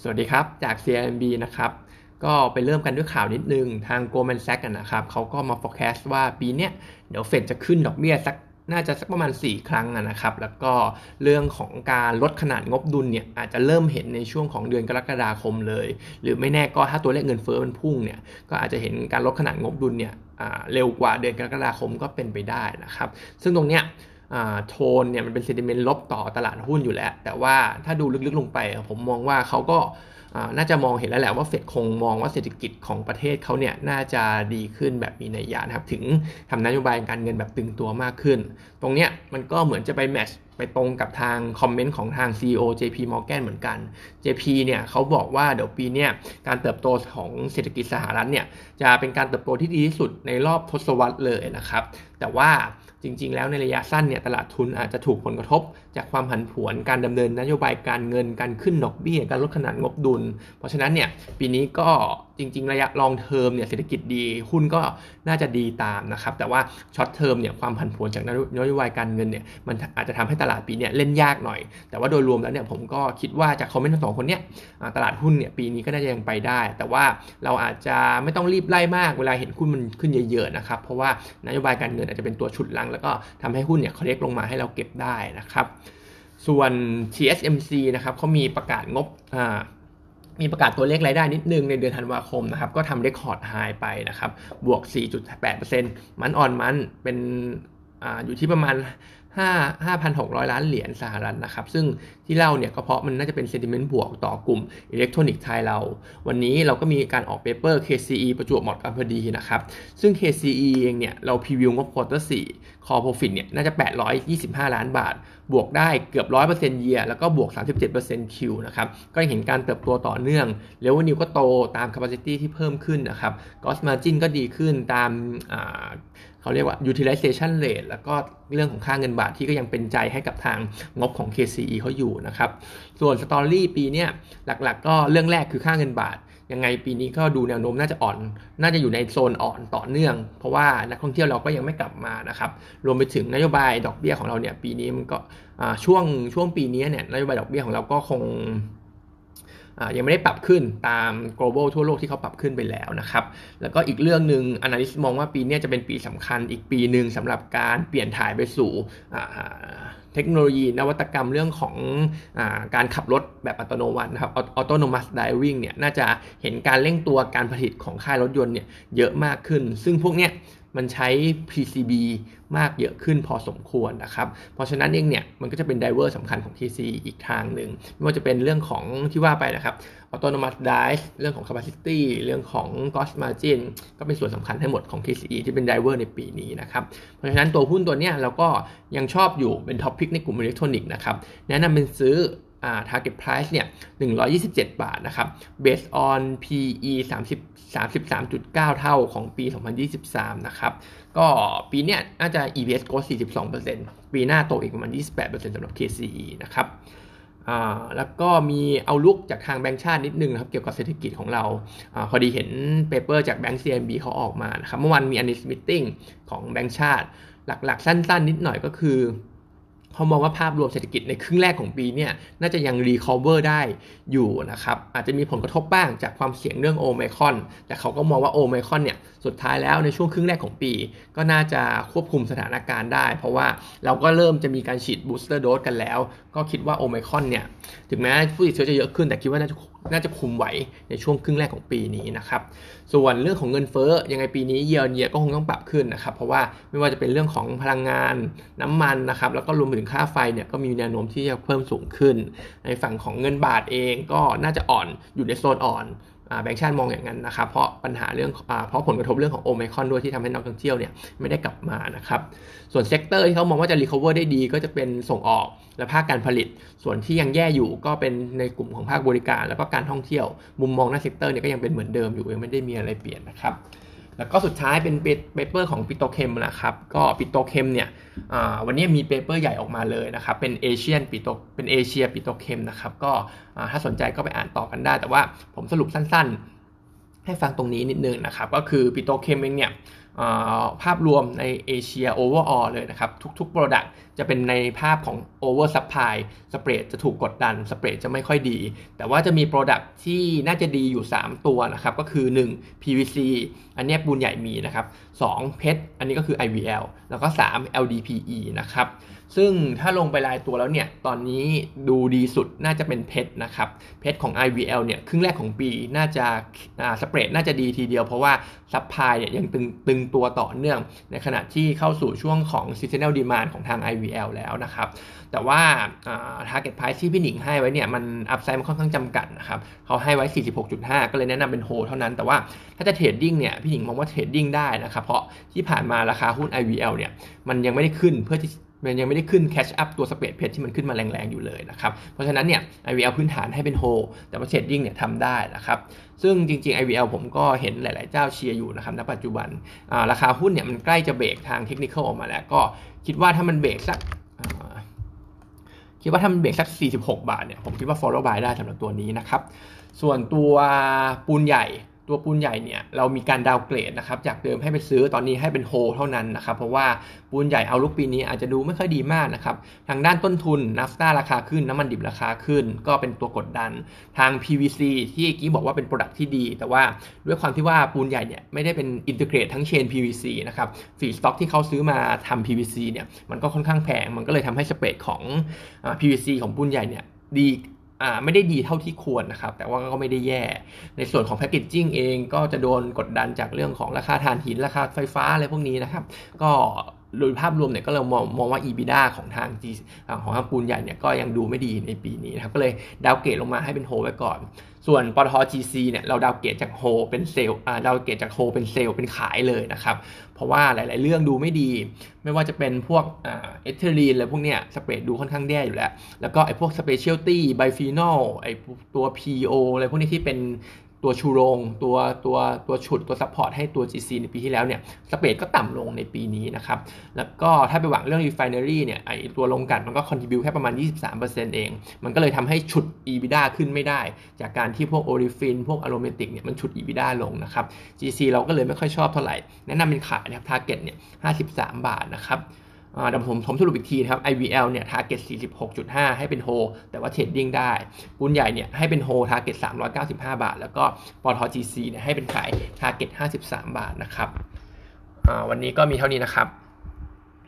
สวัสดีครับ จาก CMB นะครับ ก็ไปเริ่มกันด้วยข่าวนิดนึง ทาง Goldman Sachs นะครับเขาก็มา forecast ว่าปีเนี้ยเดี๋ยวเฟดจะขึ้นดอกเบี้ยสักน่าจะสักประมาณ 4 ครั้งนะครับ แล้วก็เรื่องของการลดขนาดงบดุลเนี่ยอาจจะเริ่มเห็นในช่วงของเดือนกรกฎาคมเลย หรือไม่แน่ก็ถ้าตัวเลขเงินเฟ้อมันพุ่งเนี่ยก็อาจจะเห็นการลดขนาดงบดุลเนี่ยเร็วกว่าเดือนกรกฎาคมก็เป็นไปได้นะครับ ซึ่งตรงเนี้ย โทนเนี่ยมันเป็นเซนติเมนต์ลบต่อตลาดหุ้นอยู่แล้ว แต่ว่าถ้าดูลึกๆลงไป ผมมองว่าเขาก็น่าจะมองเห็นแล้วแหละว่าเฟดคงมองว่าเศรษฐกิจของประเทศเขาเนี่ยน่าจะดีขึ้นแบบมีนัยยะนะครับถึงทำนโยบายการเงินแบบตึงตัวมากขึ้น ตรงเนี้ยมันก็เหมือนจะไปแมชไปตรงกับทางคอมเมนต์ของทาง CEO JP Morgan เหมือนกัน JP เนี่ยเขาบอกว่าเดี๋ยวปีเนี้ยการเติบโตของเศรษฐกิจสหรัฐเนี่ยจะเป็นการเติบโตที่ดีที่สุดในรอบทศวรรษเลยนะครับ แต่ว่า จริง ๆ แล้วในระยะสั้นเนี่ยตลาดทุนอาจจะถูกผลกระทบ จากความผันผวนการดำเนินนโยบายการเงินการขึ้นดอกเบี้ยการลดขนาดงบดุล เพราะฉะนั้นเนี่ยปีนี้ก็ จริง ๆ ระยะ long term เนี่ยเศรษฐกิจดีหุ้นก็น่าจะดีตามนะครับ แต่ว่า short term เนี่ยความผันผวนจากนโยบายการเงินเนี่ยมันอาจจะทำให้ตลาดปีนี้เล่นยากหน่อย แต่ว่าโดยรวมแล้วเนี่ยผมก็คิดว่าจากคอมเมนต์ทั้งสองคนเนี่ยตลาดหุ้นเนี่ยปีนี้ก็น่าจะยังไปได้ แต่ว่าเราอาจจะไม่ต้องรีบไล่มากเวลาเห็นหุ้นมันขึ้นเยอะๆนะครับเพราะว่านโยบายการเงินอาจจะเป็นตัวฉุดรั้ง แล้วก็ทำให้หุ้นเนี่ย correct ลงมาให้เราเก็บได้นะครับส่วน TSMC นะครับเขามีประกาศงบอ่า มีประกาศตัวเลขรายได้นิดนึงในเดือนธันวาคมนะครับก็ทำ record high ไปนะครับบวก 4.8% month on month เป็น ออยู่ที่ประมาณ 5 5,600 ล้านเหรียญสหรัฐนะครับ ซึ่งที่เล่าเนี่ยก็เพราะมันน่าจะเป็น sentiment บวกต่อกลุ่มอิเล็กทรอนิกส์ไทยเรา วันนี้เราก็มีการออก paper KCE ประจวบเหมาะกันพอดีนะครับ ซึ่ง KCE เองเนี่ยเรา preview งบ quarter 4 core profit เนี่ยน่าจะ 825 ล้านบาท บวกได้เกือบ 100%เยียแล้วก็บวก 37% Q นะครับ ก็เห็นการเติบโตต่อเนื่อง revenue ก็โตตาม capacity ที่เพิ่มขึ้นนะครับ gross margin ก็ดีขึ้นตาม เขาเรียกว่า utilization rate แล้วก็เรื่องของค่าเงินบาทที่ก็ยังเป็นใจให้กับทางงบของ KCE เขาอยู่นะครับ ส่วนสตอรี่ปีเนี้ยหลักๆ ก็เรื่องแรกคือค่าเงินบาทยังไงปีนี้ก็ดูแนวโน้มน่าจะอ่อน น่าจะอยู่ในโซนอ่อนต่อเนื่อง เพราะว่านักท่องเที่ยวเราก็ยังไม่กลับมานะครับ รวมไปถึงนโยบายดอกเบี้ยของเราเนี่ยปีนี้มันก็ช่วงช่วงปีนี้เนี่ยนโยบายดอกเบี้ยของเราก็คง ยังไม่ได้ปรับขึ้นตาม global ทั่วโลกที่เขาปรับขึ้นไปแล้วนะครับ แล้วก็อีกเรื่องหนึ่ง analyst มองว่าปีนี้จะเป็นปีสำคัญอีกปีหนึ่งสำหรับการเปลี่ยนถ่ายไปสู่เทคโนโลยีนวัตกรรมเรื่องของอการขับรถแบบอัตโนมัตินะครับ autonomous driving เนี่ยน่าจะเห็นการเร่งตัวการผลิตของค่ายรถยนต์เนี่ยเยอะมากขึ้น ซึ่งพวกเนี้ย มันใช้ PCB มากเยอะขึ้นพอสมควรนะครับ เพราะฉะนั้นเองเนี่ยมันก็จะเป็นไดเวอร์สำคัญของ TC อีกทางหนึ่งไม่ว่าจะเป็นเรื่องของที่ว่าไปนะครับ Autonomous Drive เรื่องของ Capacity เรื่องของ Gross Margin ก็เป็นส่วนสำคัญทั้งหมดของ TCE ที่เป็นไดเวอร์ในปีนี้นะครับ เพราะฉะนั้นตัวหุ้นตัวนี้เราก็ยังชอบอยู่เป็นท็อปพิกในกลุ่มอิเล็กทรอนิกส์นะครับ แนะนำเป็นซื้อ target price เนี่ย 127 บาทนะครับ based on PE 30 33.9 เท่าของปี 2023 นะครับ ก็ปีเนี้ยน่าจะ EPS growth 42%ปีหน้าโตอีกประมาณ 28%สำหรับ KCE นะครับแล้วก็มีเอาลุกจากทางแบงก์ชาตินิดนึงนะครับเกี่ยวกับเศรษฐกิจของเราอพอดีเห็นpaper จากแบงก์ CMB เขาออกมานะครับเมื่อวันมี analyst meeting ของแบงก์ชาติ หลักๆ สั้น ๆ นิดหน่อยก็คือ เขามองว่าภาพรวมเศรษฐกิจในครึ่งแรกของปีเนี่ยน่าจะยัง recover ได้อยู่นะครับอาจจะมีผลกระทบบ้างจากความเสี่ยงเรื่องโอไมคอนแต่เขาก็มองว่าโอไมคอนเนี่ยสุดท้ายแล้วในช่วงครึ่งแรกของปี ก็น่าจะควบคุมสถานการณ์ได้ เพราะว่าเราก็เริ่มจะมีการฉีด booster dose กันแล้ว ก็คิดว่าโอไมคอนเนี่ยถึงแม้ผู้ติดเชื้อจะเยอะขึ้น แต่คิดว่าน่าจะน่าจะคุมไหวในช่วงครึ่งแรกของปีนี้นะครับ ส่วนเรื่องของเงินเฟ้อยังไงปีนี้ year year ก็คงต้องปรับขึ้นนะครับ เพราะว่าไม่ว่าจะเป็นเรื่องของพลังงานน้ำมันนะครับ แล้วก็รวมถึงค่าไฟเนี่ยก็มีแนวโน้มที่จะเพิ่มสูงขึ้น ในฝั่งของเงินบาทเองก็น่าจะอ่อนอยู่ในโซนอ่อน แบงค์ชาติมองอย่างนั้นนะครับ เพราะปัญหาเรื่องเพราะผลกระทบเรื่องของโอไมคอนด้วยที่ทำให้นักท่องเที่ยวเนี่ยไม่ได้กลับมานะครับ ส่วน sector ที่เขามองว่าจะ recover ได้ดี ก็จะเป็นส่งออกและภาคการผลิต ส่วนที่ยังแย่อยู่ก็เป็นในกลุ่มของภาคบริการ แล้วก็การท่องเที่ยว มุมมองราย sector เนี่ยก็ยังเป็นเหมือนเดิมอยู่ยังไม่ได้มีอะไรเปลี่ยนนะครับ แล้วก็สุดท้ายเป็น paper ของ petrochem นะครับก็ petrochem เนี่ยวันนี้มี paper ใหญ่ออกมาเลยนะครับเป็น Asian petro เป็น Asia petrochem นะครับก็ถ้าสนใจก็ไปอ่านต่อกันได้ แต่ว่าผมสรุปสั้นๆ ให้ฟังตรงนี้นิดนึงนะครับก็คือ petrochem เองเนี่ย ภาพรวมในเอเชีย overall เลยนะครับ ทุกๆ Product จะเป็นในภาพของ Over Supply spread จะถูกกดดัน spread จะไม่ค่อยดี แต่ว่าจะมี Product ที่น่าจะดีอยู่ 3 ตัวนะครับ ก็คือ 1 PVC อันนี้ปูนใหญ่มีนะครับ2 PET อันนี้ก็คือ IVL แล้วก็ 3 LDPE นะครับซึ่งถ้าลงไปรายตัวแล้วเนี่ย ตอนนี้ดูดีสุดน่าจะเป็นเพชรนะครับ เพชรของ IVL เนี่ย ครึ่งแรกของปีน่าจะ spread น่าจะดีทีเดียวเพราะว่า supply เนี่ยยังตึงตึงตัวต่อเนื่อง ในขณะที่เข้าสู่ช่วงของ seasonal demand ของทาง IVL แล้วนะครับ แต่ว่า target price ที่พี่หนิงให้ไว้เนี่ยมัน upside มันค่อนข้างจำกัดนะครับเขาให้ไว้ 46.5 ก็เลยแนะนำเป็นโฮเท่านั้น แต่ว่าถ้าจะ trading เนี่ยพี่หนิงมองว่า trading ได้นะครับ เพราะที่ผ่านมาราคาหุ้น IVL เนี่ยมันยังไม่ได้ขึ้นเพื่อที่ มันยังไม่ได้ขึ้น catch up ตัว spread PET ที่มันขึ้นมาแรงๆอยู่เลยนะครับ เพราะฉะนั้นเนี่ย IVL พื้นฐานให้เป็น hold แต่ว่า trading เนี่ยทำได้นะครับ ซึ่งจริง ๆ IVL ผมก็เห็นหลาย ๆ เจ้าเชียร์อยู่นะครับณปัจจุบันราคาหุ้นเนี่ยมันใกล้จะเบรกทางเทคนิคออกมาแล้ว ก็คิดว่าถ้ามันเบรกสักคิดว่าถ้ามันเบรกสัก 46 บาทเนี่ยผมคิดว่า follow buy ได้สำหรับตัวนี้นะครับส่วนตัวปูนใหญ่ ตัวปูนใหญ่เนี่ยเรามีการ downgrade นะครับจากเดิมให้เป็นซื้อตอนนี้ให้เป็นโฮเท่านั้นนะครับ เพราะว่าปูนใหญ่ outlook ปีนี้อาจจะดูไม่ค่อยดีมากนะครับทางด้านต้นทุนนัฟต้าราคาขึ้นน้ำมันดิบราคาขึ้น ก็เป็นตัวกดดันทาง PVC เมื่อกี้บอกว่าเป็น product ที่ดี แต่ว่าด้วยความที่ว่าปูนใหญ่เนี่ยไม่ได้เป็นอินทิเกรตทั้งเชน PVC นะครับ feedstock ที่เขาซื้อมาทำ PVC เนี่ยมันก็ค่อนข้างแพงมันก็เลยทำให้ spread ของ PVC ของปูนใหญ่เนี่ยดี อ่าไม่ได้ดีเท่าที่ควรนะครับ แต่ว่าก็ไม่ได้แย่ ในส่วนของ packaging เองก็จะโดนกดดันจากเรื่องของราคาถ่านหินราคาไฟฟ้าอะไรพวกนี้นะครับ ก็ โดยภาพรวมเนี่ยก็เรามองมองว่า EBITDA ของทางจีของทางปูนใหญ่เนี่ยก็ยังดูไม่ดีในปีนี้นะครับก็เลย downgrade ลงมาให้เป็น hold ไว้ก่อน ส่วนปตท GC เนี่ยเรา downgrade จาก hold เป็น sell อ่า downgrade จาก hold เป็น sell เป็นขายเลยนะครับเพราะว่าหลาย ๆ เรื่องดูไม่ดี ไม่ว่าจะเป็นพวกอ่า ethylene อะไรพวกเนี้ย spread ดูค่อนข้างแย่อยู่แล้ว แล้วก็ไอ้พวก specialty bisphenol ไอ้ตัว PO อะไรพวกนี้ที่เป็น ตัวชูโรง ตัวตัวตัวฉุดตัว support ให้ตัว GC ในปีที่แล้วเนี่ย spread ก็ต่ำลงในปีนี้นะครับ แล้วก็ถ้าไปหวังเรื่อง refinery เนี่ยไอตัวโรงกลั่นมันก็ contribu แค่ประมาณ 23%เอง มันก็เลยทำให้ฉุด EBITDA ขึ้นไม่ได้ จากการที่พวก olefin พวก aromatic เนี่ยมันฉุด EBITDA ลงนะครับ GC เราก็เลยไม่ค่อยชอบเท่าไหร่ แนะนำเป็นขายนะครับ target เนี่ย53 บาทนะครับ เดี๋ยวผมผมสรุปอีกทีนะครับ IVL เนี่ย target 46.5 ให้เป็น hold แต่ว่า trading ได้ปุ้นใหญ่เนี่ยให้เป็นโฮ target 395 บาท แล้วก็ปตท GC เนี่ยให้เป็นขาย target 53 บาทนะครับวันนี้ก็มีเท่านี้นะครับ